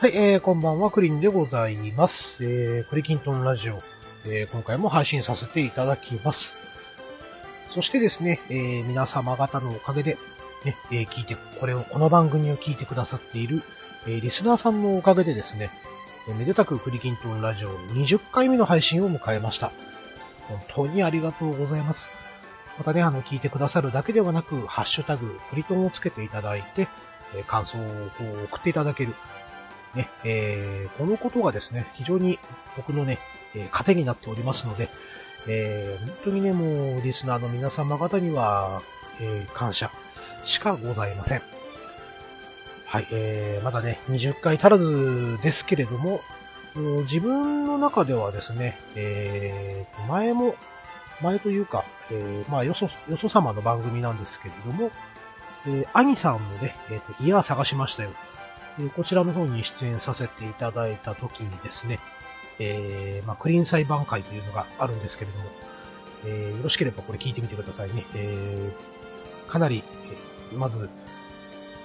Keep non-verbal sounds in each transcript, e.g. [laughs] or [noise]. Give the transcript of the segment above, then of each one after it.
はい、えー、こんばんは、クリンでございます。えー、クリキントンラジオ、えー、今回も配信させていただきます。そしてですね、えー、皆様方のおかげで、ね、えー、聞いて、これを、この番組を聞いてくださっている、えー、リスナーさんのおかげでですね、えー、めでたくクリキントンラジオ20回目の配信を迎えました。本当にありがとうございます。またね、あの、聞いてくださるだけではなく、ハッシュタグ、クリトンをつけていただいて、えー、感想を送っていただける。ね、えー、このことがですね、非常に僕のね、え、糧になっておりますので、えー、本当にね、もう、リスナーの皆様方には、えー、感謝しかございません。はい、えー、まだね、20回足らずですけれども、自分の中ではですね、えー、前も、前というか、えー、まあ、よそ、よそ様の番組なんですけれども、えー、兄さんのね、えっ、ー、と、家探しましたよ。こちらの方に出演させていただいた時にですね、えー、まあ、クリーン裁判会というのがあるんですけれども、えー、よろしければこれ聞いてみてくださいね。えー、かなり、えまず、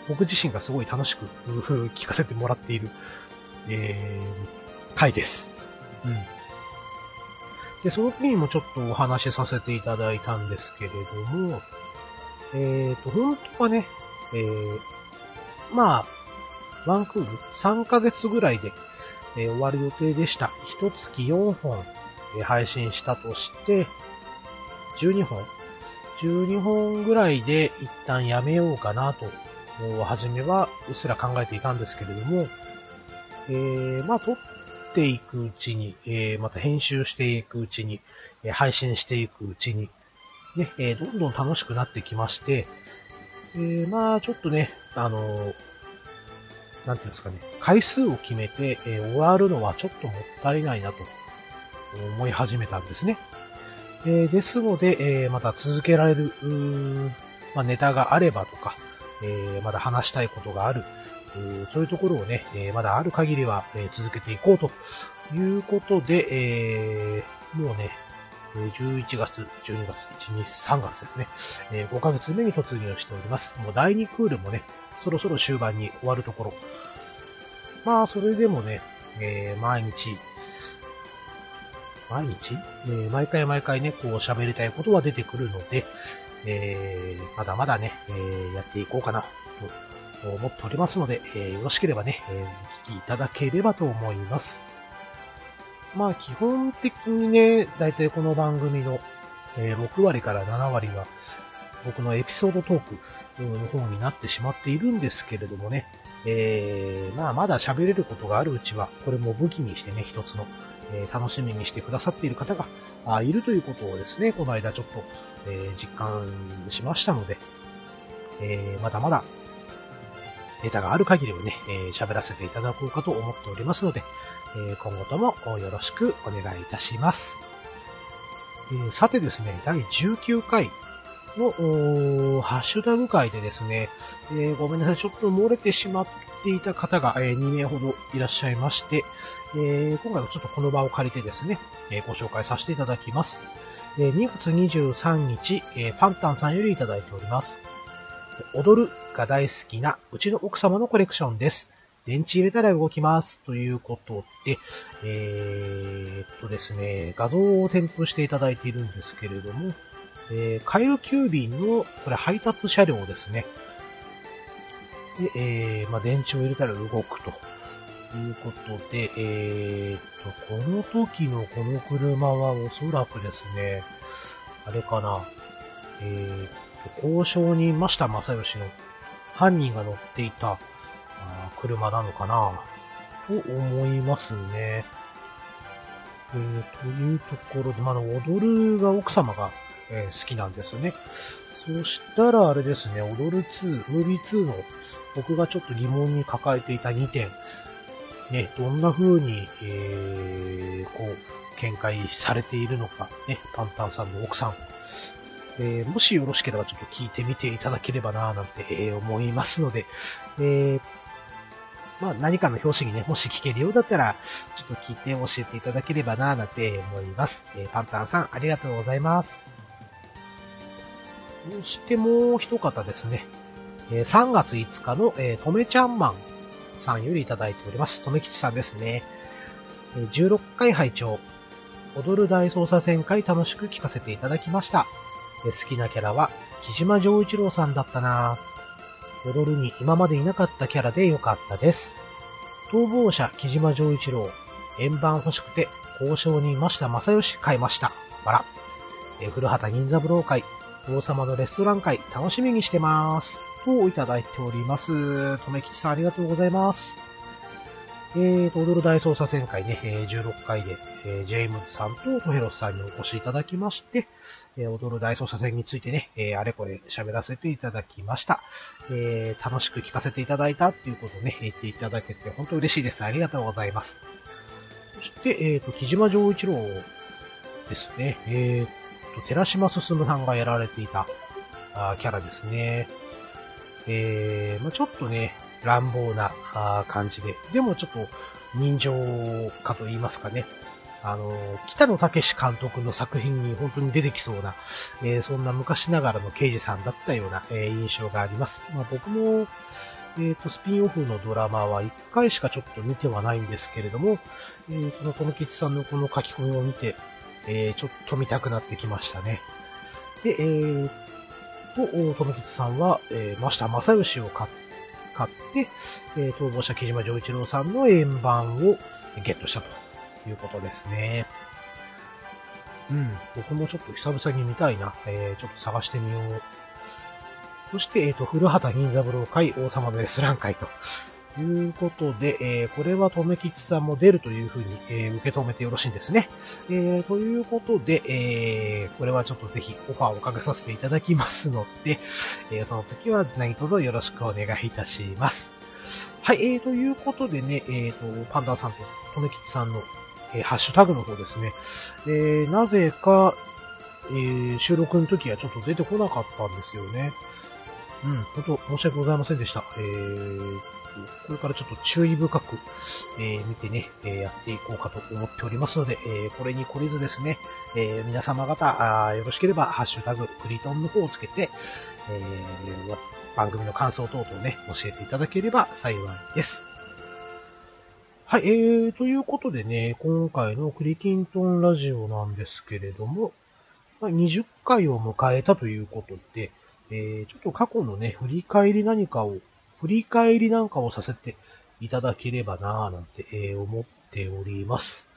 僕自身がすごい楽しく [laughs] 聞かせてもらっている、えー、回です。うん。で、その時にもちょっとお話しさせていただいたんですけれども、えっ、ー、と、本当はね、えー、まあ、ワンクール？3ヶ月ぐらいで、えー、終わる予定でした。1月4本、えー、配信したとして、12本 ?12 本ぐらいで一旦やめようかなと、もう初めはうっすら考えていたんですけれども、えー、まあ、撮っていくうちに、えー、また編集していくうちに、えー、配信していくうちに、ね、えー、どんどん楽しくなってきまして、えー、まあ、ちょっとね、あのー、なんていうんですかね、回数を決めて、えー、終わるのはちょっともったいないなと思い始めたんですね。えー、ですので、えー、また続けられる、まあ、ネタがあればとか、えまだ話したいことがある、そういうところをね、えまだある限りは、え続けていこうということで、えもうね、11月、12月、1、2、3月ですね、え5ヶ月目に突入しております。もう第2クールもね、そろそろ終盤に終わるところ。まあ、それでもね、えー、毎日、毎日、えー、毎回毎回ね、こう喋りたいことは出てくるので、えー、まだまだね、えー、やっていこうかな、と思っておりますので、えー、よろしければね、えー、お聞きいただければと思います。まあ、基本的にね、だいたいこの番組の、えー、6割から7割は、僕のエピソードトークの方になってしまっているんですけれどもね、えー、まあまだ喋れることがあるうちは、これも武器にしてね、一つの、えー、楽しみにしてくださっている方があいるということをですね、この間ちょっと、えー、実感しましたので、えー、まだまだネタがある限りはね、えー、喋らせていただこうかと思っておりますので、えー、今後ともよろしくお願いいたします。えー、さてですね、第19回の、ハッシュタグ会でですね、えー、ごめんなさい、ちょっと漏れてしまっていた方が、えー、2名ほどいらっしゃいまして、えー、今回はちょっとこの場を借りてですね、えご紹介させていただきます。え2月23日、えパンタンさんよりいただいております。踊るが大好きなうちの奥様のコレクションです。電池入れたら動きます。ということで、えー、っとですね、画像を添付していただいているんですけれども、えー、カイロ急便の、これ配達車両ですね。で、えー、まあ、電池を入れたら動くということで、えー、と、この時のこの車はおそらくですね、あれかな、えー、と、交渉人増田正義の犯人が乗っていたあ車なのかな、と思いますね。えー、というところで、まだ踊るが奥様がえー、好きなんですね。そしたらあれですね、踊る2、ムービー2の僕がちょっと疑問に抱えていた2点、ね、どんな風に、えー、こう、見解されているのか、ね、パンタンさんの奥さん、えー、もしよろしければちょっと聞いてみていただければなぁなんて、えー、思いますので、えー、まあ何かの表紙にね、もし聞けるようだったら、ちょっと聞いて教えていただければなぁなんて思います。えー、パンタンさん、ありがとうございます。そしてもう一方ですね。え3月5日の、えー、とめちゃんマンさんよりいただいております。とめきちさんですね。え16回拝聴踊る大捜査線会楽しく聞かせていただきました。え好きなキャラは、木島丈一郎さんだったな踊るに今までいなかったキャラでよかったです。逃亡者木島丈一郎、円盤欲しくて交渉に増田正義買いました。わら。え古畑任三郎会、王様のレストラン会、楽しみにしてます。といただいております。とめきちさんありがとうございます。えーと、踊る大捜査線会ね、16回で、えジェームズさんとトヘロスさんにお越しいただきまして、え踊る大捜査線についてね、えあれこれ喋らせていただきました。えー、楽しく聞かせていただいたっていうことをね、言っていただけて本当嬉しいです。ありがとうございます。そして、えーと、木島丈一郎ですね。えーと、寺島進さんがやられていたあキャラですね。えー、まあ、ちょっとね、乱暴な感じで、でもちょっと人情かと言いますかね。あの、北野武監督の作品に本当に出てきそうな、えー、そんな昔ながらの刑事さんだったような、えー、印象があります。まあ、僕も、えっ、ー、と、スピンオフのドラマは1回しかちょっと見てはないんですけれども、えー、この友吉さんのこの書き込みを見て、えー、ちょっと見たくなってきましたね。で、えー、と、友吉さんは、えー、増田正義を買って、えー、逃亡者木島丈一郎さんの円盤をゲットしたということですね。うん、僕もちょっと久々に見たいな。えー、ちょっと探してみよう。そして、えっ、ー、と、古畑任三郎会王様のレスラン会ということで、えー、これは留吉さんも出るというふうに、えー、受け止めてよろしいんですね。えー、ということで、えー、これはちょっとぜひオファーをかけさせていただきますので、えー、その時は何卒よろしくお願いいたします。はい、えー、ということでね、えー、と、パンダさんと留吉さんの、えー、ハッシュタグの方ですね、えー、なぜか、えー、収録の時はちょっと出てこなかったんですよね。うん、本当申し訳ございませんでした。えーこれからちょっと注意深く、えー、見てね、えー、やっていこうかと思っておりますので、えー、これに懲りずですね、え、皆様方、あよろしければ、ハッシュタグ、クリトンの方をつけて、え、番組の感想等々ね、教えていただければ幸いです。はい、えー、ということでね、今回のクリキントンラジオなんですけれども、20回を迎えたということで、えー、ちょっと過去のね、振り返り何かを振り返りなんかをさせていただければなぁなんて、えー、思っております。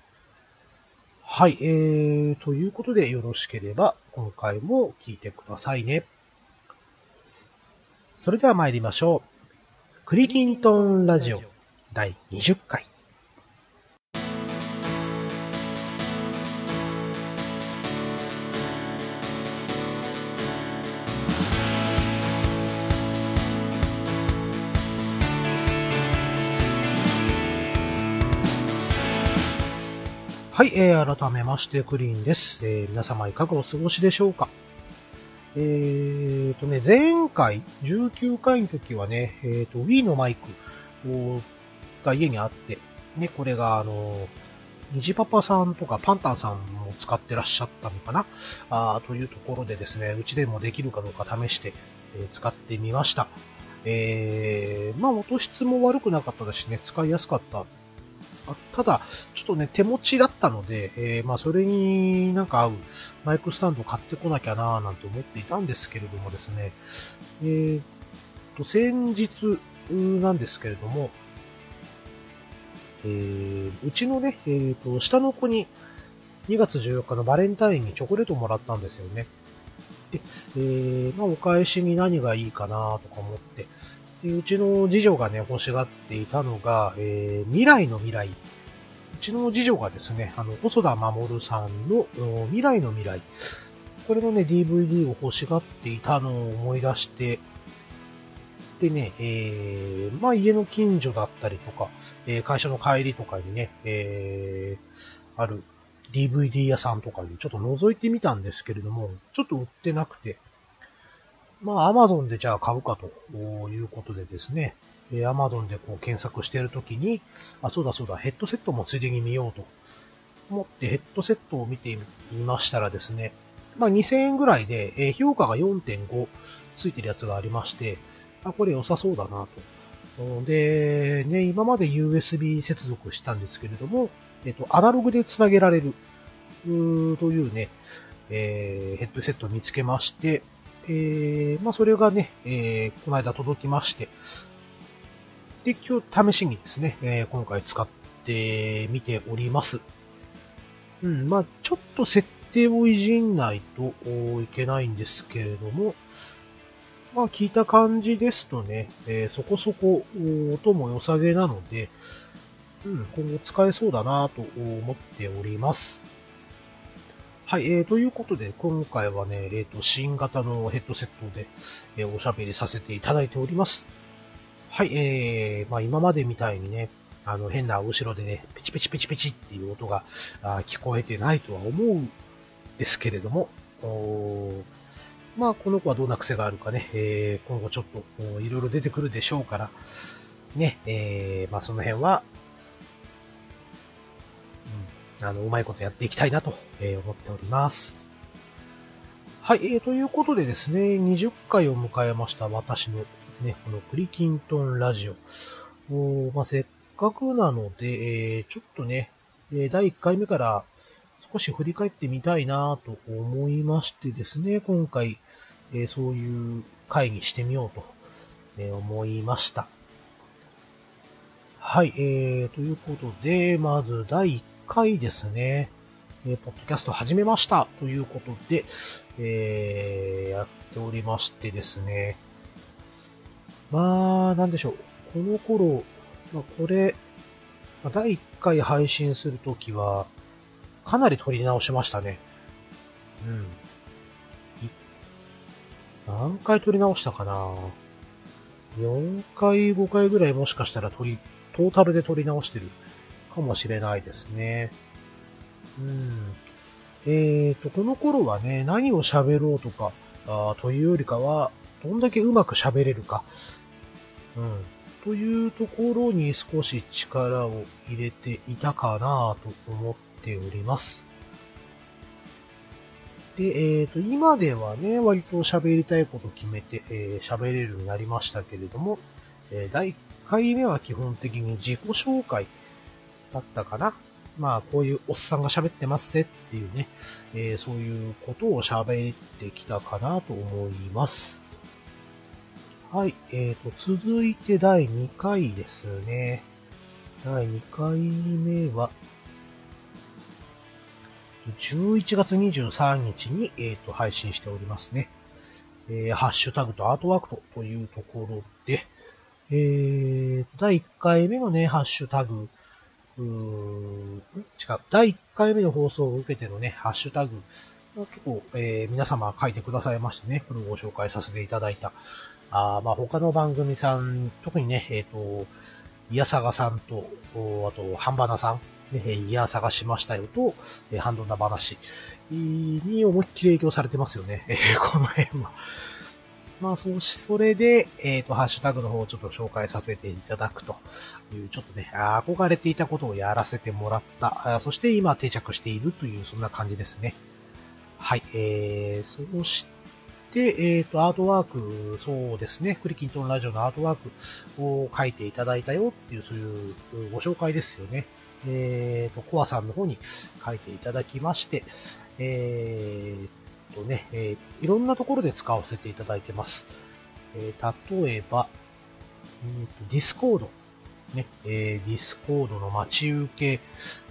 はい、えー、ということでよろしければ今回も聞いてくださいね。それでは参りましょう。クリキントンラジオ第20回。はい、えー、改めまして、クリーンです。えー、皆様いかがお過ごしでしょうか？えーとね、前回、19回の時はね、えーと、Wii のマイクが家にあって、ね、これがあの、虹パパさんとかパンタンさんも使ってらっしゃったのかな？あというところでですね、うちでもできるかどうか試して、えー、使ってみました。えー、まあ音質も悪くなかったですしね、使いやすかったただ、ちょっとね、手持ちだったので、えー、まあ、それになんか合うマイクスタンド買ってこなきゃなぁなんて思っていたんですけれどもですね、えー、と、先日なんですけれども、えー、うちのね、えー、と、下の子に2月14日のバレンタインにチョコレートもらったんですよね。で、えー、まあ、お返しに何がいいかなとか思って、で、うちの次女がね、欲しがっていたのが、えー、未来の未来。うちの次女がですね、あの、細田守さんの未来の未来。これのね、DVD を欲しがっていたのを思い出して、でね、えー、まあ家の近所だったりとか、えー、会社の帰りとかにね、えー、ある DVD 屋さんとかにちょっと覗いてみたんですけれども、ちょっと売ってなくて、まあ、アマゾンでじゃあ買うかということでですね、えー、アマゾンでこう検索しているときに、あ、そうだそうだ、ヘッドセットもついでに見ようと。思ってヘッドセットを見てみましたらですね、まあ2000円ぐらいで、えー、評価が4.5ついてるやつがありまして、あ、これ良さそうだなと。で、ね、今まで USB 接続したんですけれども、えっと、アナログで繋げられる、うというね、えー、ヘッドセットを見つけまして、えー、まあ、それがね、えー、この間届きまして、で、今日試しにですね、えー、今回使ってみております。うん、まあ、ちょっと設定をいじんないといけないんですけれども、まあ、聞いた感じですとね、えー、そこそこ音も良さげなので、うん、今後使えそうだなと思っております。はい、えー、ということで、今回はね、えっ、ー、と、新型のヘッドセットで、えー、おしゃべりさせていただいております。はい、えー、まあ今までみたいにね、あの、変な後ろでね、ペチペチペチペチっていう音があ聞こえてないとは思うんですけれども、おまあ、この子はどんな癖があるかね、えー、今後ちょっといろいろ出てくるでしょうから、ね、えー、まあその辺は、あの、うまいことやっていきたいなと、え思っております。はい、えー、ということでですね、20回を迎えました私のね、このクリキントンラジオ。おまあ、せっかくなので、えー、ちょっとね、え第1回目から少し振り返ってみたいなと思いましてですね、今回、えー、そういう会議してみようと、え思いました。はい、えー、ということで、まず第1回ですね、えー、ポッドキャスト始めましたということで、えー、やっておりましてですね。まあ、なんでしょう。この頃、まあ、これ、第1回配信するときは、かなり撮り直しましたね。うん。何回撮り直したかな ?4 回、5回ぐらいもしかしたら撮り、トータルで撮り直してるかもしれないですね。うん。えーと、この頃はね、何を喋ろうとか、あというよりかは、どんだけうまく喋れるか、うん。というところに少し力を入れていたかなと思っております。で、えっ、ー、と、今ではね、割と喋りたいこと決めて、えー、喋れるようになりましたけれども、えー、第1回目は基本的に自己紹介だったかな。まあ、こういうおっさんが喋ってますぜっていうね、えー、そういうことを喋ってきたかなと思います。はい、えーと、続いて第2回ですね。第2回目は、11月23日に、えーと、配信しておりますね。えー、ハッシュタグとアートワークとというところで、えー、第1回目のね、ハッシュタグ、違う。第1回目の放送を受けてのね、ハッシュタグ、結構、えー、皆様書いてくださいましてね、これをご紹介させていただいた。あまあ他の番組さん、特にね、えっ、ー、と、イヤサガさんと、あと、ハンバナさん、ね、イヤサガしましたよと、えー、ハンドナ話に思いっきり影響されてますよね、この辺は。まあ、そうし、それで、えっ、ー、と、ハッシュタグの方をちょっと紹介させていただくという、ちょっとね、憧れていたことをやらせてもらった、そして今定着しているという、そんな感じですね。はい、えー、そして、えっ、ー、と、アートワーク、そうですね、クリキントンラジオのアートワークを書いていただいたよっていう、そういうご紹介ですよね。えっ、ー、と、コアさんの方に書いていただきまして、えー、とね、えー、いろんなところで使わせていただいてます。えー、例えば、 Discord、ね、 Discord の待ち受け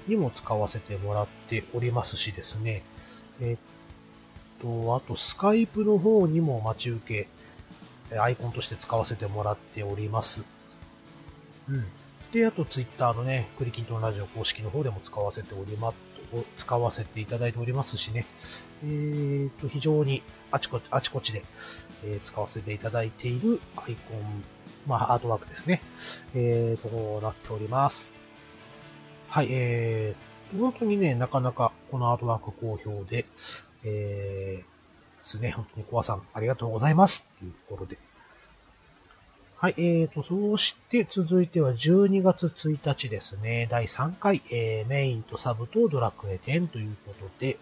にも使わせてもらっておりますしですね、えっ、と、あとスカイプの方にも待ち受け、アイコンとして使わせてもらっております。うん。で、あとツイッターのね、クリキントンラジオ公式の方でも使わせております。使わせていただいておりますしね、えーと、非常にあちこち、あちこちで、えー、使わせていただいているアイコン、まあ、アートワークですね、えーと、なっております。はい、えー、本当にね、なかなかこのアートワーク好評で、えー、ですね、本当にコアさんありがとうございますというところで、はい、えーと、そして続いては12月1日ですね、第3回、えー、メインとサブとドラクエ10ということで、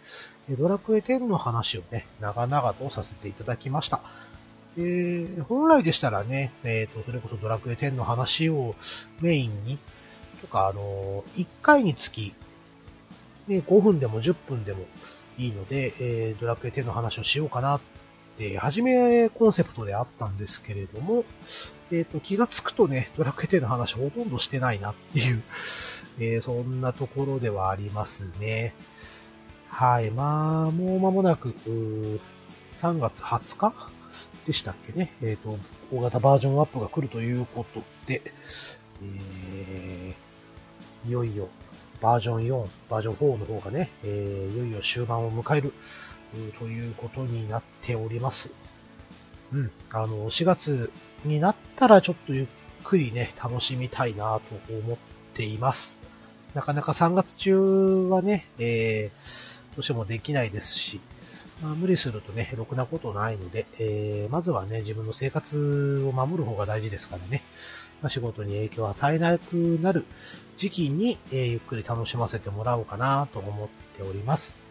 ドラクエ10の話をね、長々とさせていただきました。えー、本来でしたらね、え、ー、と、それこそドラクエ10の話をメインに、とか、あのー、1回につき、ね、5分でも10分でもいいので、えー、ドラクエ10の話をしようかなって、はじめコンセプトであったんですけれども、えっ、ー、と、気がつくとね、ドラクエ10の話ほとんどしてないなっていう、[laughs] えー、そんなところではありますね。はい、まあ、もう間もなく、3月20日でしたっけね。えっ、ー、と、大型バージョンアップが来るということで、えー、いよいよバージョン4、バージョン4の方がね、えー、いよいよ終盤を迎える、ということになっております。うん、あの、4月になったらちょっとゆっくりね、楽しみたいなと思っています。なかなか3月中はね、えー、どうしてもできないですし、まあ、無理するとね、ろくなことないので、えー、まずはね、自分の生活を守る方が大事ですからね、まあ、仕事に影響を与えなくなる時期に、えー、ゆっくり楽しませてもらおうかなと思っております。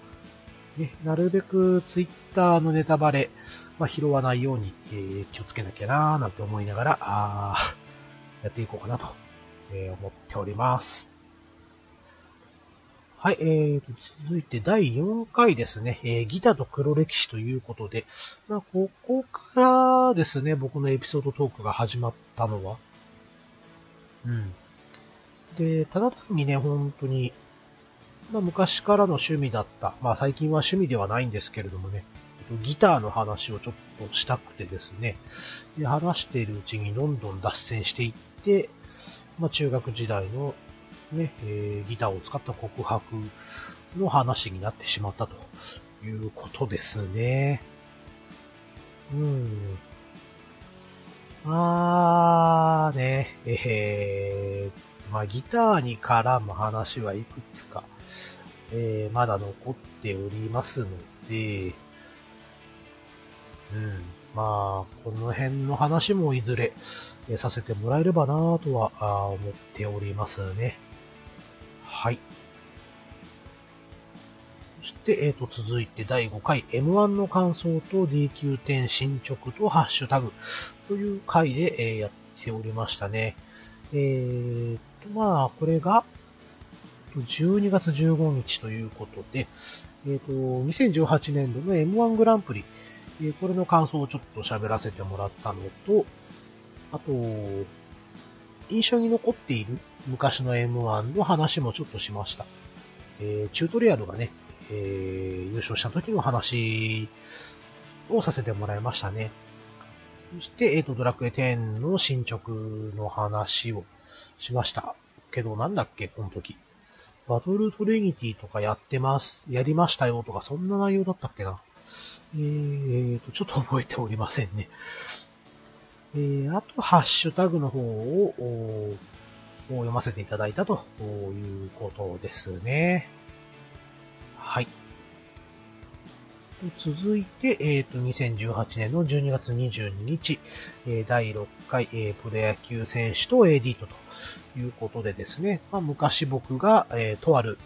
ね、なるべくツイッターのネタバレ、まあ、拾わないように、えー、気をつけなきゃなーなんて思いながら、あやっていこうかなと、えー、思っております。はい、えーと、続いて第4回ですね、えー、ギターと黒歴史ということで、まあ、ここからですね、僕のエピソードトークが始まったのは、うん。で、ただ単にね、本当に、まあ、昔からの趣味だった、まあ、最近は趣味ではないんですけれどもね、ギターの話をちょっとしたくてですね、で話しているうちにどんどん脱線していって、まあ、中学時代のね、えー、ギターを使った告白の話になってしまったということですね。うん。まあね、えー、まあギターに絡む話はいくつか、えー、まだ残っておりますので、うん。まあ、この辺の話もいずれ、えさせてもらえればなぁとは思っておりますね。はい。そして、えっ、ー、と、続いて第5回 M1 の感想と DQ10 進捗とハッシュタグという回で、えー、やっておりましたね。えーと、まあ、これが、12月15日ということで、えっ、ー、と、2018年度の M1 グランプリ、えー、これの感想をちょっと喋らせてもらったのと、あと、印象に残っている昔の M1 の話もちょっとしました。えー、チュートリアルがね、え、優勝した時の話をさせてもらいましたね。そして、えっ、と、ドラクエ10の進捗の話をしました。けど、なんだっけ、この時。バトルトレニティとかやってます、やりましたよとか、そんな内容だったっけな。えーと、ちょっと覚えておりませんね。えー、あと、ハッシュタグの方を、読ませていただいたということですね。はい。続いて、えっ、ー、と、2018年の12月22日、第6回、えー、プロ野球選手とエディートということでですね、まあ、昔僕が、えー、とある、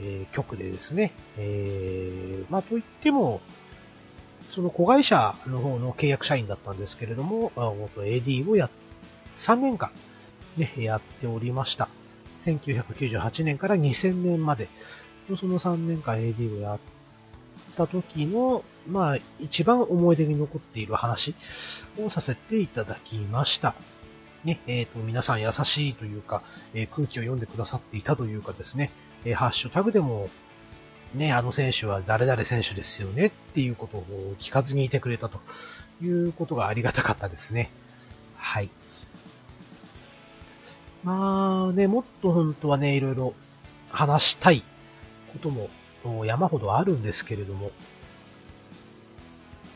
えー、局でですね、えー、まあ、といっても、その子会社の方の契約社員だったんですけれども、あ AD をや、3年間、ね、やっておりました。1998年から2000年まで、その3年間 AD をやってた時の、まあ、一番思い出に残っている話をさせていただきました。ね、えっ、ー、と、皆さん優しいというか、えー、空気を読んでくださっていたというかですね、えー、ハッシュタグでも、ね、あの選手は誰々選手ですよねっていうことを聞かずにいてくれたということがありがたかったですね。はい。まあね、もっと本当はね、いろいろ話したいことも山ほどあるんですけれども、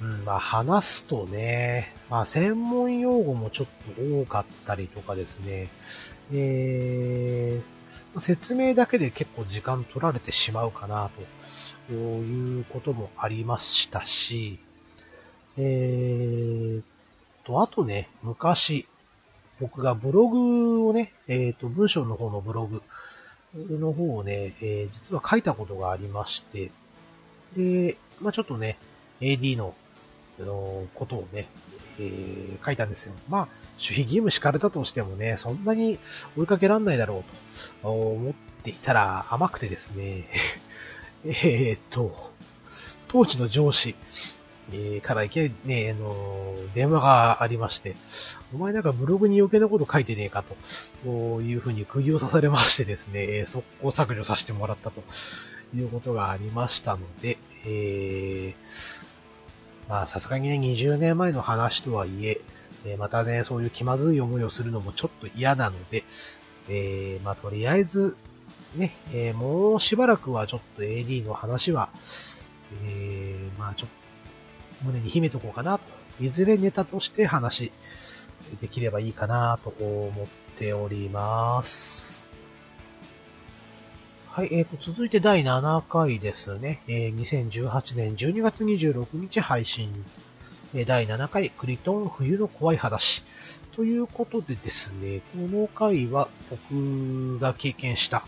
うん、まあ話すとね、まあ専門用語もちょっと多かったりとかですね、えー、説明だけで結構時間取られてしまうかなということもありましたし、えーと、あとね、昔、僕がブログをね、えっ、ー、と、文章の方のブログの方をね、えー、実は書いたことがありまして、で、まあちょっとね、AD の、のことをね、えー、書いたんですよ。まあ、守秘義務敷かれたとしてもね、そんなに追いかけらんないだろうと思っていたら甘くてですね、[laughs] えっと、当時の上司、えー、からいきなりね、あの、電話がありまして、お前なんかブログに余計なこと書いてねえかと、こういうふうに釘を刺されましてですね、えー、速攻削除させてもらったということがありましたので、えー、まあさすがにね、20年前の話とはいえ、えー、またね、そういう気まずい思いをするのもちょっと嫌なので、えー、まあとりあえず、ね、えー、もうしばらくはちょっと AD の話は、えー、まあちょっと胸に秘めとこうかなと。いずれネタとして話できればいいかなと思っております。はい、えーと、続いて第7回ですね。えー、2018年12月26日配信。えー、第7回クリトン冬の怖い話。ということでですね、この回は僕が経験した、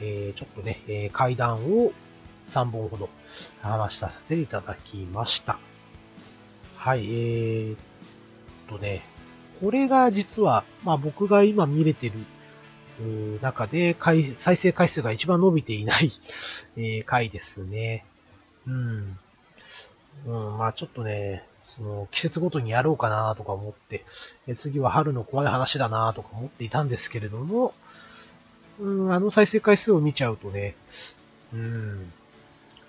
えー、ちょっとね、えー、階段を3本ほど話させていただきました。はい、えー、っとね、これが実は、まあ僕が今見れてる中で回再生回数が一番伸びていない [laughs] えー、回ですね。うん。うん、まあちょっとね、その季節ごとにやろうかなとか思って、え次は春の怖い話だなとか思っていたんですけれども、うん、あの再生回数を見ちゃうとね、うん、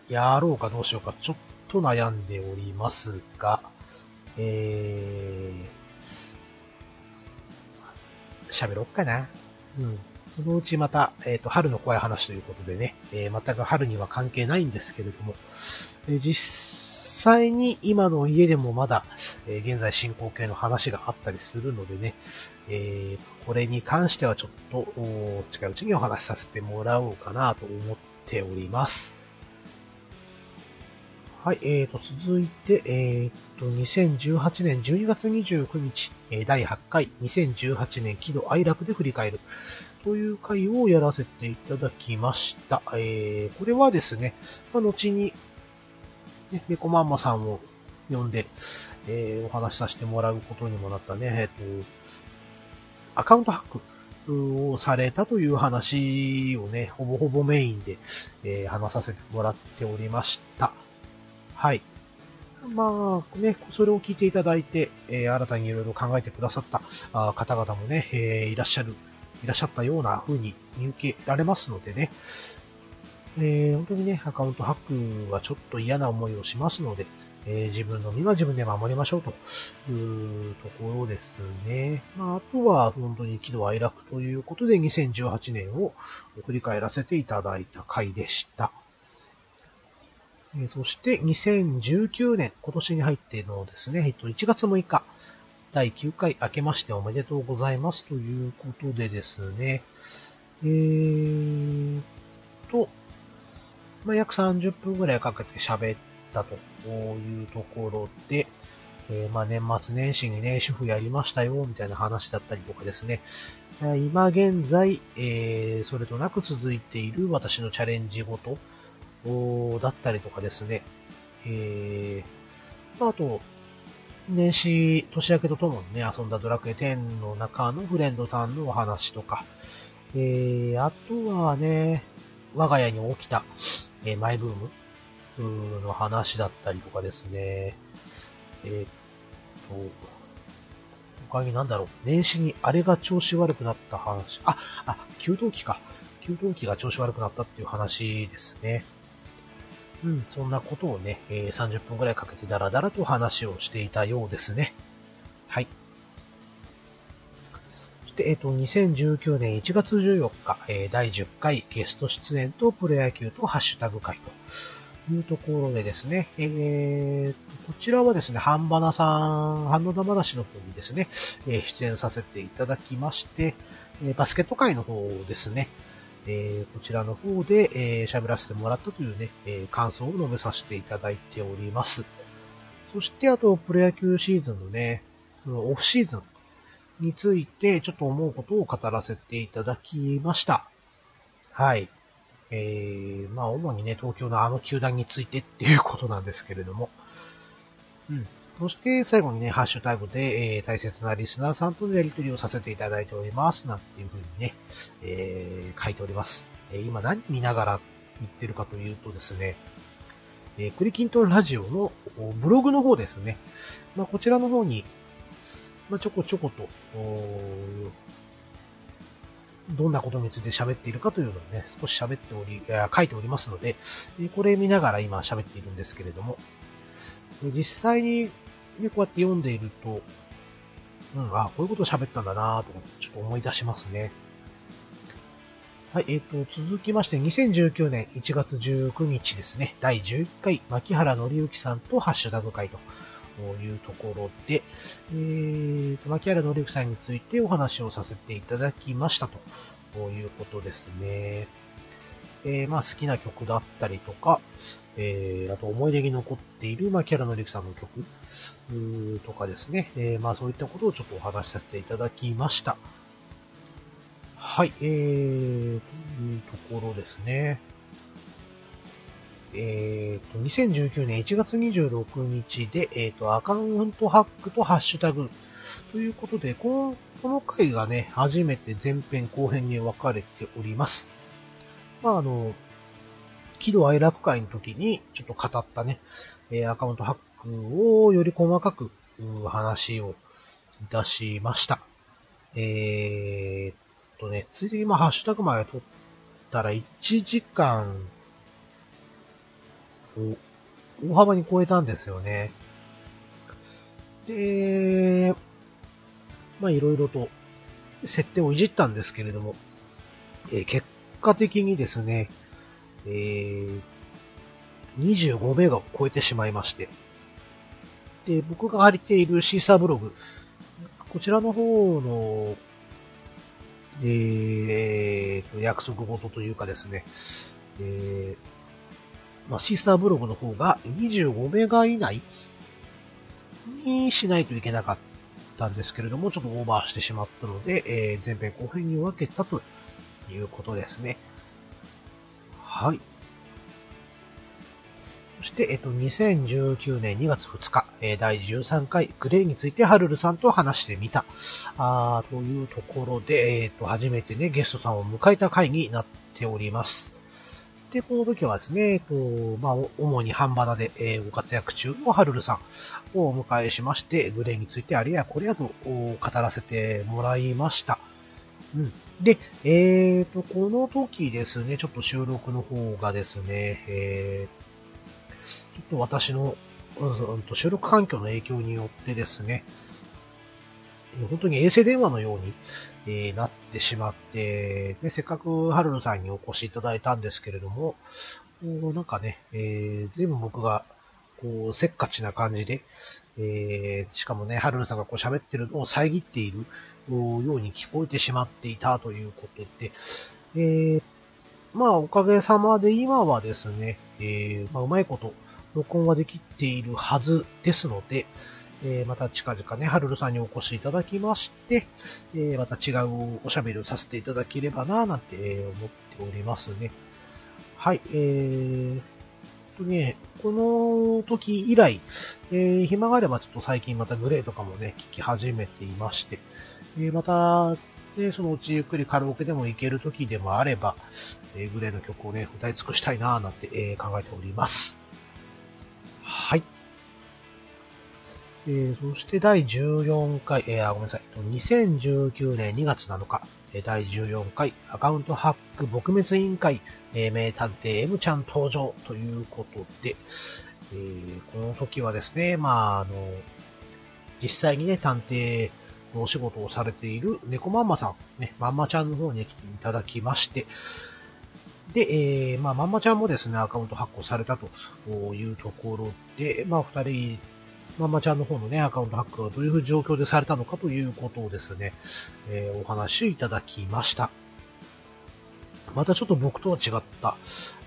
やろうかどうしようかちょっと悩んでおりますが、えー、喋ろっかな。うん。そのうちまた、えっ、ー、と、春の怖い話ということでね、えー、全く春には関係ないんですけれども、えー、実際に今の家でもまだ、えー、現在進行形の話があったりするのでね、えー、これに関してはちょっと、近いうちにお話しさせてもらおうかなと思っております。はい、えーと、続いて、えーと、2018年12月29日、第8回2018年喜怒哀楽で振り返るという回をやらせていただきました。えー、これはですね、まあ、後に、ね、猫マンマさんを呼んで、えー、お話しさせてもらうことにもなったね、えっ、ー、と、アカウントハックをされたという話をね、ほぼほぼメインで、えー、話させてもらっておりました。はい。まあ、ね、それを聞いていただいて、えー、新たにいろいろ考えてくださったあ方々もね、えー、いらっしゃる、いらっしゃったような風に見受けられますのでね、えー、本当にね、アカウントハックはちょっと嫌な思いをしますので、えー、自分の身は自分で守りましょうというところですね。まあ、あとは本当に喜怒哀楽ということで2018年を振り返らせていただいた回でした。えそして2019年、今年に入ってのですね、えっと、1月6日、第9回明けましておめでとうございますということでですね、えーと、まあ、約30分ぐらいかけて喋ったというところで、えー、まあ、年末年始にね、主婦やりましたよ、みたいな話だったりとかですね、今現在、えー、それとなく続いている私のチャレンジごと、だったりとかですね、えー、あと、年始、年明けとともにね、遊んだドラクエ10の中のフレンドさんのお話とか、えー、あとはね、我が家に起きた、えー、マイブームの話だったりとかですね、えー、っと、他になんだろう、年始にあれが調子悪くなった話、あ、あ、給湯器か。給湯器が調子悪くなったっていう話ですね。うん、そんなことをね、えー、30分くらいかけてダラダラと話をしていたようですね。はい。そして、えっ、ー、と、2019年1月14日、えー、第10回ゲスト出演とプロ野球とハッシュタグ会というところでですね、えー、こちらはですね、ハンバナさん、ハンノダ話の方にですね、えー、出演させていただきまして、えー、バスケット界の方ですね、えー、こちらの方で、えー、喋らせてもらったというね、えー、感想を述べさせていただいております。そして、あと、プロ野球シーズンのね、オフシーズンについて、ちょっと思うことを語らせていただきました。はい。えー、まあ、主にね、東京のあの球団についてっていうことなんですけれども。うん。そして最後にね、ハッシュタグで、えー、大切なリスナーさんとのやり取りをさせていただいております。なんていうふうにね、えー、書いております。えー、今何見ながら言ってるかというとですね、えー、クリキントンラジオのブログの方ですね。まあ、こちらの方に、まあ、ちょこちょこと、どんなことについて喋っているかというのをね、少し喋っており、書いておりますので、これ見ながら今喋っているんですけれども、実際に、ね、こうやって読んでいると、うん、あ、こういうことを喋ったんだなぁと、ちょっと思い出しますね。はい、えっ、ー、と、続きまして、2019年1月19日ですね、第11回、牧原紀之さんとハッシュタグ会というところで、えーと、牧原紀之さんについてお話をさせていただきましたということですね。えー、まあ好きな曲だったりとか、えー、あと思い出に残っている、まあ、キャラのりくさんの曲、とかですね、えー、まあそういったことをちょっとお話しさせていただきました。はい、えー、というところですね。えっ、ー、と、2019年1月26日で、えっ、ー、と、アカウントハックとハッシュタグということで、この、この回がね、初めて前編後編に分かれております。まあ、あの、喜怒哀楽会の時にちょっと語ったね、えアカウントハックをより細かく話をいたしました。えー、っとね、ついでにまあハッシュタグまで取ったら1時間を大幅に超えたんですよね。で、まあいろいろと設定をいじったんですけれども、えー、結果的にですね、えー、25メガを超えてしまいまして、で、僕が借りているシーサーブログ、こちらの方の、えー、約束事というかですね、えー、まあ、シーサーブログの方が25メガ以内にしないといけなかったんですけれども、ちょっとオーバーしてしまったので、えー、前編後編に分けたということですね。はい。そして、えっと、2019年2月2日、えー、第13回、グレーについてハルルさんと話してみた。あというところで、えっと、初めてね、ゲストさんを迎えた回になっております。で、この時はですね、えっと、まあ、主に半端で、え、ご活躍中のハルルさんをお迎えしまして、グレーについてあれやこれやと語らせてもらいました。うん。で、えーと、この時ですね、ちょっと収録の方がですね、えー、ちょっと私の、うん、収録環境の影響によってですね、本当に衛星電話のように、えー、なってしまって、ね、せっかくハルルさんにお越しいただいたんですけれども、なんかね、えー、全部僕が、こう、せっかちな感じで、えー、しかもね、ハルルさんがこう喋ってるのを遮っているように聞こえてしまっていたということで、えー、まあ、おかげさまで今はですね、えー、まあ、うまいこと録音はできているはずですので、えー、また近々ね、ハルルさんにお越しいただきまして、えー、また違うおしゃべりをさせていただければな、なんて思っておりますね。はい、えー、とね、この時以来、えー、暇があればちょっと最近またグレーとかもね、聞き始めていまして、えー、また、ね、そのうちゆっくりカラオケでも行ける時でもあれば、えー、グレーの曲をね、歌い尽くしたいなぁなんて、えー、考えております。はい。えー、そして第14回、えー、ごめんなさい。2019年2月7日、第14回アカウントハック撲滅委員会、えー、名探偵 M ちゃん登場ということで、えー、この時はですね、まあ、あの、実際にね、探偵のお仕事をされている猫まんまさん、ね、まんまちゃんの方に来ていただきまして、で、えー、まあ、まんまちゃんもですね、アカウント発行されたというところで、まあ、二人まんまちゃんの方のね、アカウントハックがどういう状況でされたのかということをですね、えー、お話いただきました。またちょっと僕とは違った、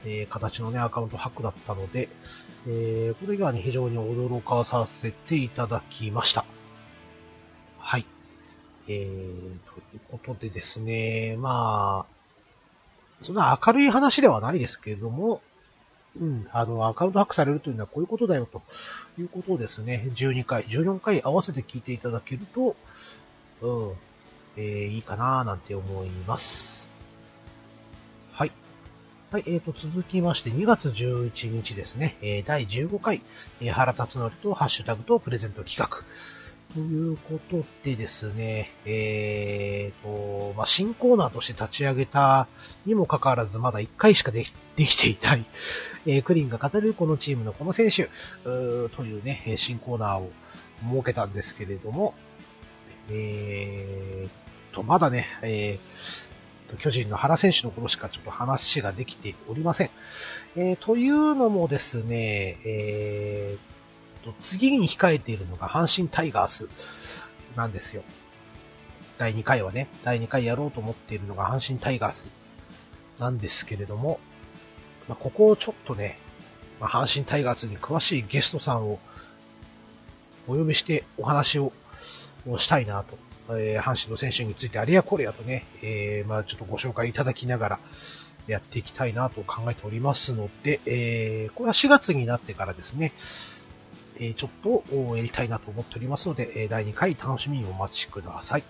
えー、形のね、アカウントハックだったので、えー、これがね、非常に驚かさせていただきました。はい。えー、ということでですね、まあ、そんな明るい話ではないですけれども、うん、あの、アカウントハックされるというのはこういうことだよということをですね、12回、14回合わせて聞いていただけると、うん、えー、いいかななんて思います。はい。はい、えーと、続きまして、2月11日ですね、えー、第15回、えー、原辰則とハッシュタグとプレゼント企画。ということでですね、えーと、まあ、新コーナーとして立ち上げたにもかかわらず、まだ1回しかで [laughs] できていない、えー、クリンが語るこのチームのこの選手、というね、新コーナーを設けたんですけれども、えーと、まだね、えー、巨人の原選手の頃しかちょっと話ができておりません。えー、というのもですね、えーと、次に控えているのが阪神タイガースなんですよ。第2回はね、第2回やろうと思っているのが阪神タイガースなんですけれども、まあ、ここをちょっとね、まあ、阪神タイガースに詳しいゲストさんをお呼びしてお話をしたいなと。えー、阪神の選手についてあれやこれやとね、えー、まあちょっとご紹介いただきながらやっていきたいなと考えておりますので、えー、これは4月になってからですね、えちょっとやりたいなと思っておりますので、え第2回楽しみにお待ちください。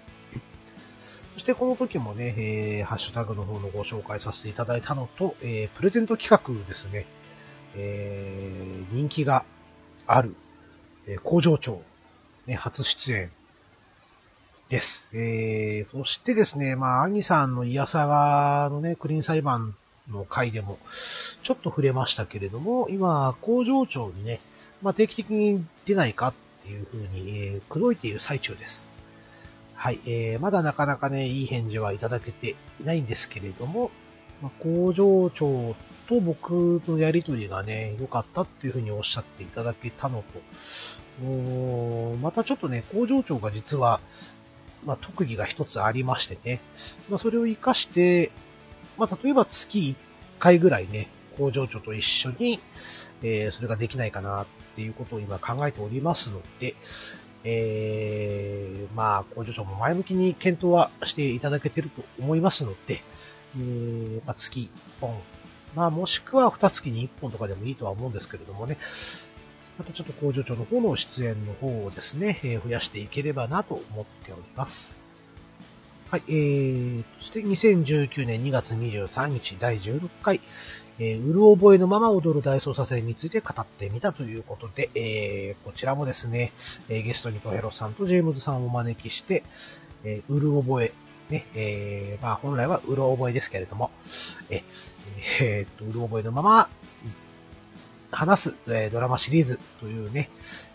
そしてこの時もね、えー、ハッシュタグの方のご紹介させていただいたのと、えー、プレゼント企画ですね、えー、人気がある、え、工場長、ね、初出演です。え、そしてですね、まあ、アニさんのイヤサガのね、クリーン裁判の回でも、ちょっと触れましたけれども、今、工場長にね、まあ、定期的に出ないかっていうふうに、えー、口説いている最中です。はい、えー、まだなかなかね、いい返事はいただけていないんですけれども、まあ、工場長と僕のやりとりがね、良かったっていうふうにおっしゃっていただけたのと、またちょっとね、工場長が実は、まあ、特技が一つありましてね、まあ、それを活かして、まあ、例えば月1回ぐらいね、工場長と一緒に、えー、それができないかなっていうことを今考えておりますので、えー、まあ、工場長も前向きに検討はしていただけてると思いますので、えー、まあ、月1本、まあ、もしくは2月に1本とかでもいいとは思うんですけれどもね、またちょっと工場長の方の出演の方をですね、えー、増やしていければなと思っております。はい、えー、そして2019年2月23日第16回、えー、うる覚えのまま踊る大捜査線について語ってみたということで、えー、こちらもですね、えー、ゲストにトヘロさんとジェームズさんをお招きして、えー、うる覚え、ね、えー、まあ本来はうる覚えですけれども、ええー、っと、うる覚えのまま、話す、えー、ドラマシリーズというね、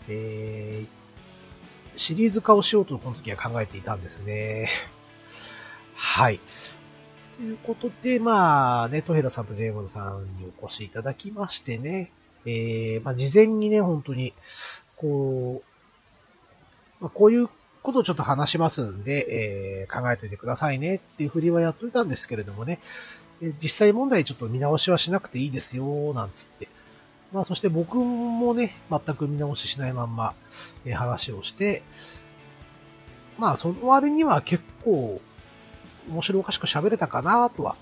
えー、シリーズ化をしようとこの時は考えていたんですね。はい。ということで、まあ、ね、トヘラさんとジェイモンさんにお越しいただきましてね、えー、まあ、事前にね、本当に、こう、まあ、こういうことをちょっと話しますんで、えー、考えておいてくださいねっていうふりはやっといたんですけれどもね、え実際問題ちょっと見直しはしなくていいですよ、なんつって。まあ、そして僕もね、全く見直ししないまんま、え、話をして、まあ、その割には結構、面白おかしく喋れたかなとは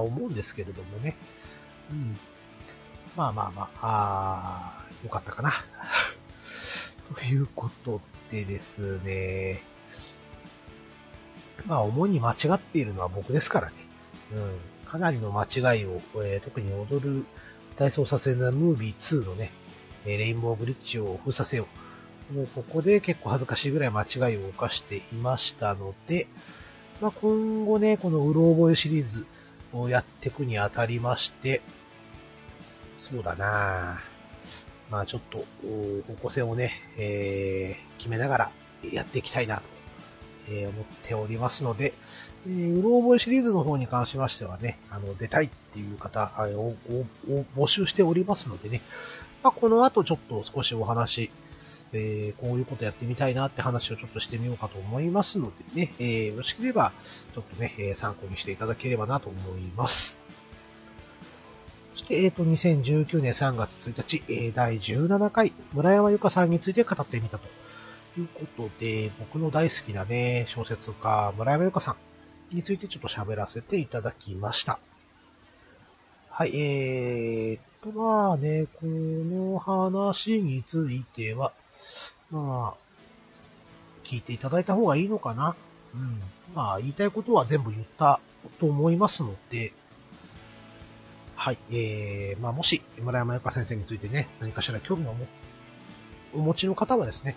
思うんですけれどもね。うん。まあまあまあ、あよかったかな。[laughs] ということでですね。まあ、主に間違っているのは僕ですからね。うん。かなりの間違いを、えー、特に踊る大捜査線のムービー2のね、レインボーブリッジを封鎖せよ。もうここで結構恥ずかしいぐらい間違いを犯していましたので、まあ、今後ね、このうろ覚えシリーズをやっていくにあたりまして、そうだな。まあちょっと、方向性をね、えー、決めながらやっていきたいなと、えー、思っておりますので、えー、うろ覚えシリーズの方に関しましてはね、あの、出たいっていう方を募集しておりますのでね、まあ、この後ちょっと少しお話えー、こういうことやってみたいなって話をちょっとしてみようかと思いますのでね、えー、よろしければ、ちょっとね、え参考にしていただければなと思います。そして、えっ、ー、と、2019年3月1日、え、第17回、村山由佳さんについて語ってみたということで、僕の大好きなね、小説家、村山由佳さんについてちょっと喋らせていただきました。はい、えーと、まあね、この話については、まあ、聞いていただいた方がいいのかな。うん。まあ、言いたいことは全部言ったと思いますので、はい、えー、まあ、もし、村山由佳先生についてね、何かしら興味をお持ちの方はですね、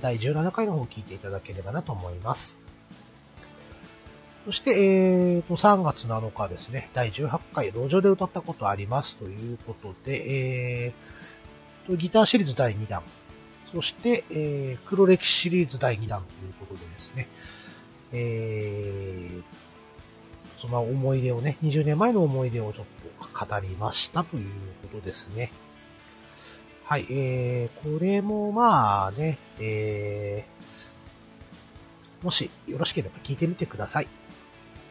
第17回の方を聞いていただければなと思います。そして、えーと、3月7日ですね、第18回、路上で歌ったことありますということで、えーと、ギターシリーズ第2弾、そして、えー、黒歴史シリーズ第2弾ということでですね、えー、その思い出をね、20年前の思い出をちょっと語りましたということですね。はい、えー、これもまあね、えー、もしよろしければ聞いてみてください。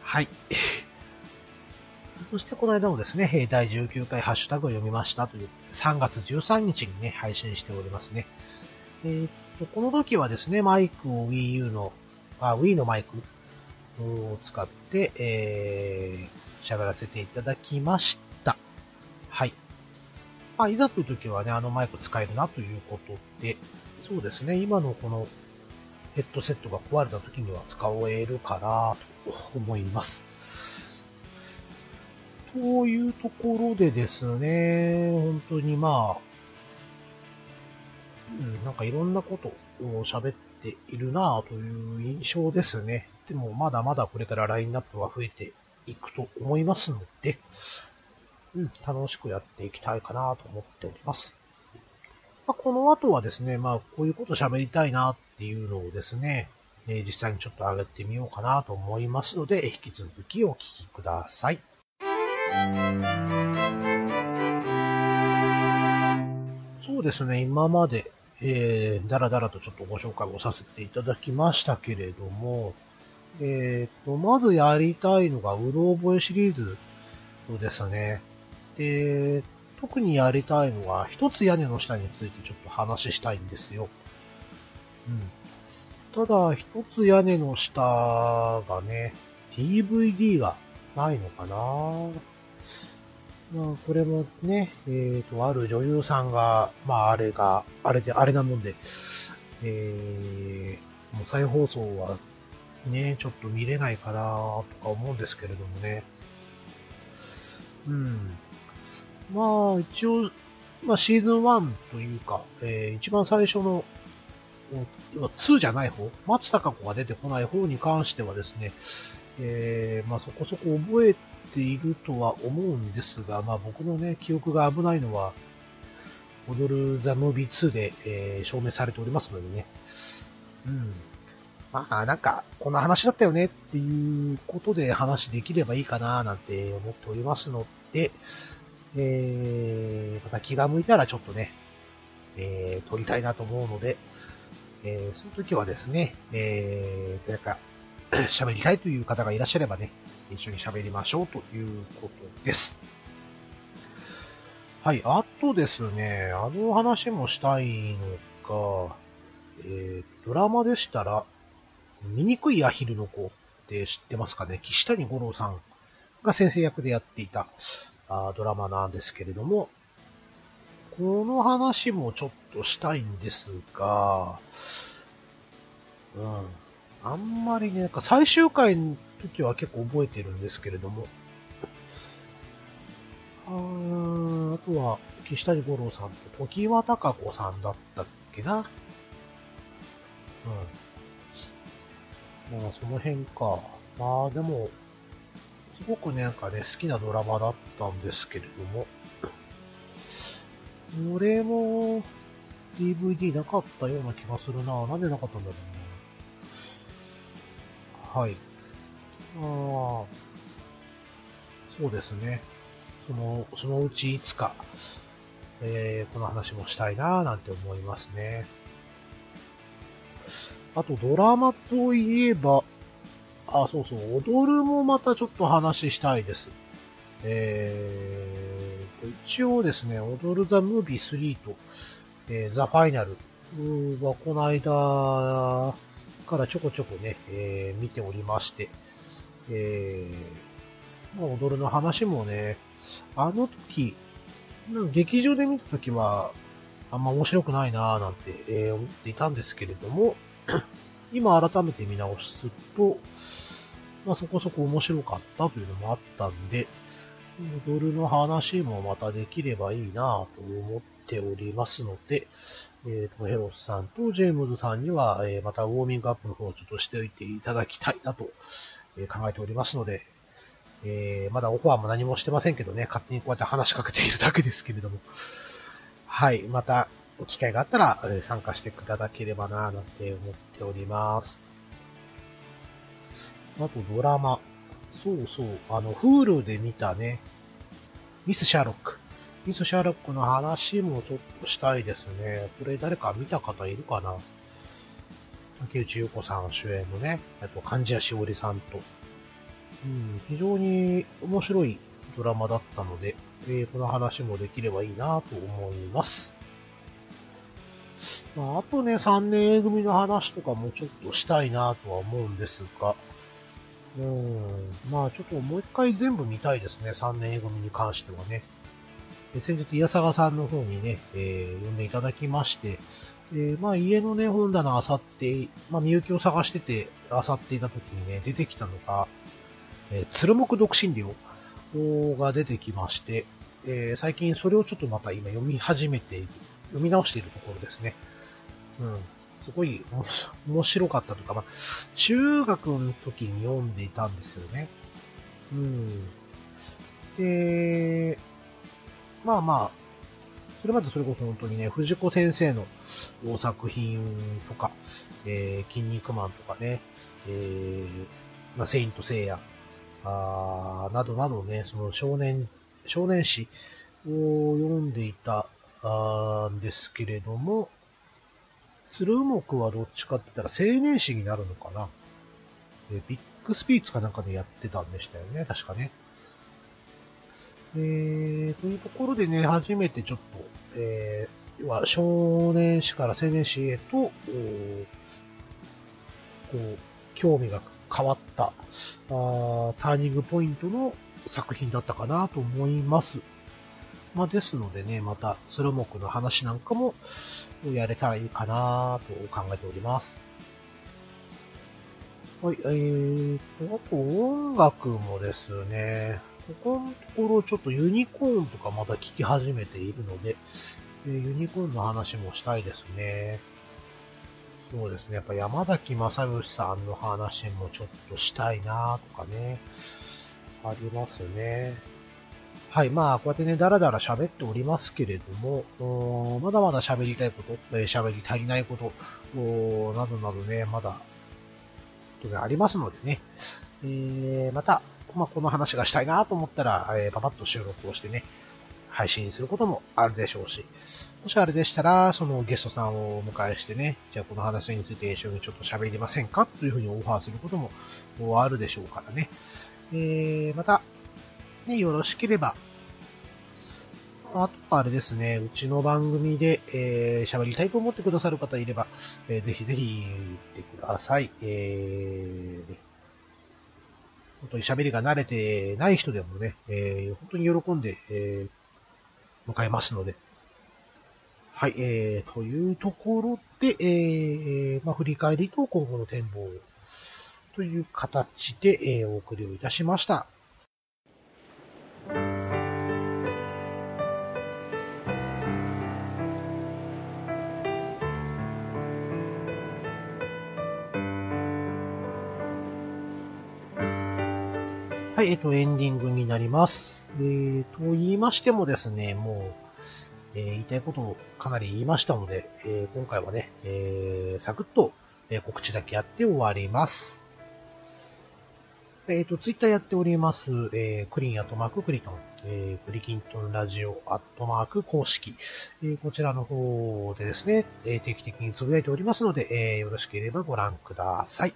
はい。そしてこの間もですね、第19回ハッシュタグを読みましたという、3月13日にね、配信しておりますね。えー、っと、この時はですね、マイクを Wii U の、あ、Wii のマイクを使って、えー、喋らせていただきました。はい。まあ、いざという時はね、あのマイク使えるなということで、そうですね、今のこのヘッドセットが壊れた時には使えるかなと思います。というところでですね、本当にまあ、うん、なんかいろんなことを喋っているなぁという印象ですね。でもまだまだこれからラインナップは増えていくと思いますので、うん、楽しくやっていきたいかなと思っております。まあ、この後はですね、まあ、こういうこと喋りたいなっていうのをですね、えー、実際にちょっと上げてみようかなと思いますので、引き続きお聞きください。そうですね、今まで、えー、だらだらとちょっとご紹介をさせていただきましたけれども、えっ、ー、と、まずやりたいのが、うろ覚えシリーズですね。で、特にやりたいのは、一つ屋根の下についてちょっと話したいんですよ。うん。ただ、一つ屋根の下がね、DVD がないのかなまあ、これもね、えっ、ー、と、ある女優さんが、まあ、あれが、あれで、あれなもんで、えー、もう再放送はね、ちょっと見れないかなとか思うんですけれどもね。うん。まあ、一応、まあ、シーズン1というか、えー、一番最初の、2じゃない方、松高子が出てこない方に関してはですね、えー、まあ、そこそこ覚えているとは思うんですが、まあ、僕のね、記憶が危ないのは、踊るザ・ムービー2で、えー、証明されておりますのでね。うん。まあ、なんか、こんな話だったよねっていうことで話できればいいかななんて思っておりますので、えー、また気が向いたらちょっとね、えー、撮りたいなと思うので、えー、その時はですね、えー、誰か、[clears throat] 喋りたいという方がいらっしゃればね、一緒に喋りましょうということです。はい、あとですね、あの話もしたいのか、えー、ドラマでしたら、醜いアヒルの子って知ってますかね？岸谷五郎さんが先生役でやっていたあドラマなんですけれども、この話もちょっとしたいんですが、うん。あんまりね、なんか最終回時は結構覚えてるんですけれども、ああとは、岸谷五郎さんと時和孝子さんだったっけな？うん。まあ、その辺か。まあ、でも、すごくね、なんかね、好きなドラマだったんですけれども、俺も DVD なかったような気がするな。なんでなかったんだろうな。はい。あ、そうですね。その、そのうちいつか、えー、この話もしたいなぁなんて思いますね。あとドラマといえば、あ、そうそう、踊るもまたちょっと話したいです。えー、一応ですね、踊るザ・ムービー3と、えー、ザ・ファイナルはこの間からちょこちょこね、えー、見ておりまして、えー、まあ踊るの話もね、あの時、劇場で見た時は、あんま面白くないなぁなんて、えー、思っていたんですけれども、[coughs] 今改めて見直すと、まあそこそこ面白かったというのもあったんで、踊るの話もまたできればいいなぁと思っておりますので、えっ、ー、ヘロスさんとジェームズさんには、えー、またウォーミングアップの方をちょっとしておいていただきたいなと、え考えておりますので、えー、まだオファーも何もしてませんけどね、勝手にこうやって話しかけているだけですけれども、はい、また、機会があったら、え参加していただければなぁなんて思っております。あとドラマ。そうそう、あの、Hulu で見たね、ミス・シャーロック。ミス・シャーロックの話もちょっとしたいですね。これ誰か見た方いるかな？竹内優子さん主演のね、あと、漢字谷しおりさんと。うん、非常に面白いドラマだったので、えー、この話もできればいいなと思います。まあ、あとね、3年 A 組の話とかもちょっとしたいなとは思うんですが、うん、まあちょっともう一回全部見たいですね、3年 A 組に関してはね。先日、イヤサガさんの方にね、えー、呼んでいただきまして、えー、まあ家のね、本棚あさって、まあみゆきを探してて、あさっていた時にね、出てきたのが、えー、鶴木独身寮が出てきまして、えー、最近それをちょっとまた今読み始めている、読み直しているところですね。うん。すごい面白かったとか、まあ、中学の時に読んでいたんですよね。うん。で、まあまあ、それまでそれこそ本当にね、藤子先生の作品とか、えー、筋肉マンとかね、えー、まあ、セイントセイヤ、あなどなどね、その少年、少年誌を読んでいたあんですけれども、鶴木はどっちかって言ったら青年誌になるのかな。えビッグスピーツかなんかでやってたんでしたよね、確かね。えー、というところでね、初めてちょっと、えー、は少年誌から青年誌へと、こう、興味が変わったあ、ターニングポイントの作品だったかなと思います。まあ、ですのでね、また、鶴木の話なんかも、やれたらいいかなと考えております。はい、えーと、あと音楽もですね、ここのところちょっとユニコーンとかまた聞き始めているので、えー、ユニコーンの話もしたいですね。そうですね、やっぱ山崎正義さんの話もちょっとしたいなとかね、ありますね。はい。まあ、こうやってね、だらだら喋っておりますけれども、まだまだ喋りたいこと、えー、喋り足りないこと、などなどね、まだ、ありますのでね、えー、また、まあ、この話がしたいなと思ったら、えー、パパッと収録をしてね、配信することもあるでしょうし、もしあれでしたら、そのゲストさんをお迎えしてね、じゃあこの話について一緒にちょっと喋りませんか？というふうにオファーすることもあるでしょうからね。えー、また、ね、よろしければ、あとあれですね、うちの番組で、えー、喋りたいと思ってくださる方いれば、えー、ぜひぜひ言ってください。えー、本当に喋りが慣れてない人でもね、えー、本当に喜んで、えー、迎えますので。はい、えー、というところで、えー、まあ、振り返りと今後の展望という形で、えー、お送りをいたしました。はい、えっと、エンディングになります。えー、と言いましてもですね、もう、えー、言いたいことをかなり言いましたので、えー、今回はね、えー、サクッと、えー、告知だけやって終わります。えっ、ー、と、ツイッターやっております、えー、クリーンアットマーククリトン、えー、クリキントンラジオアットマーク公式、えー、こちらの方でですね、えー、定期的につぶやいておりますので、えー、よろしければご覧ください。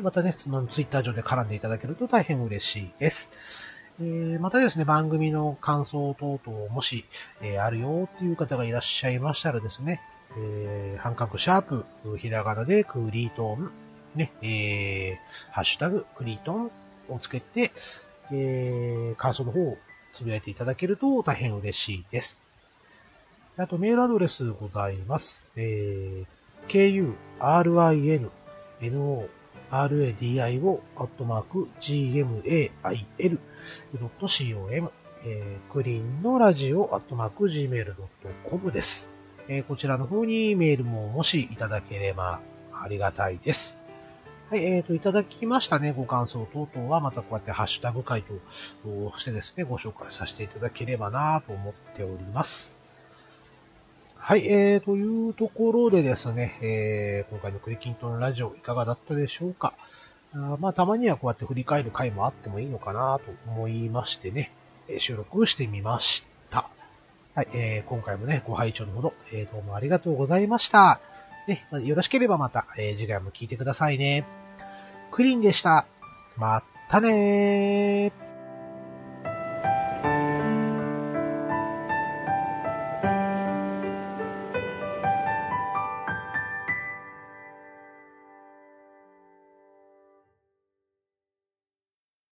またね、そのツイッター上で絡んでいただけると大変嬉しいです。えー、またですね、番組の感想等々もし、えー、あるよっていう方がいらっしゃいましたらですね、えー、半角シャープ、ひらがなでクリートン、ね、えー、ハッシュタグ、クリートンをつけて、えー、感想の方をつぶやいていただけると大変嬉しいです。あとメールアドレスございます。えー、kurinno radio.gmail.com えー、クリーンのラジオ gmail.com です。えー、こちらの方にメールももしいただければありがたいです。はい、えーと、いただきましたね、ご感想等々は、またこうやってハッシュタグ回答をしてですね、ご紹介させていただければなと思っております。はい、えー、というところでですね、えー、今回のクリキントンラジオいかがだったでしょうかあまあ、たまにはこうやって振り返る回もあってもいいのかなと思いましてね、収録してみました。はい、えー、今回もね、ご拝聴のほど、えー、どうもありがとうございました。ね、よろしければまた、えー、次回も聞いてくださいね。クリンでした。またねー。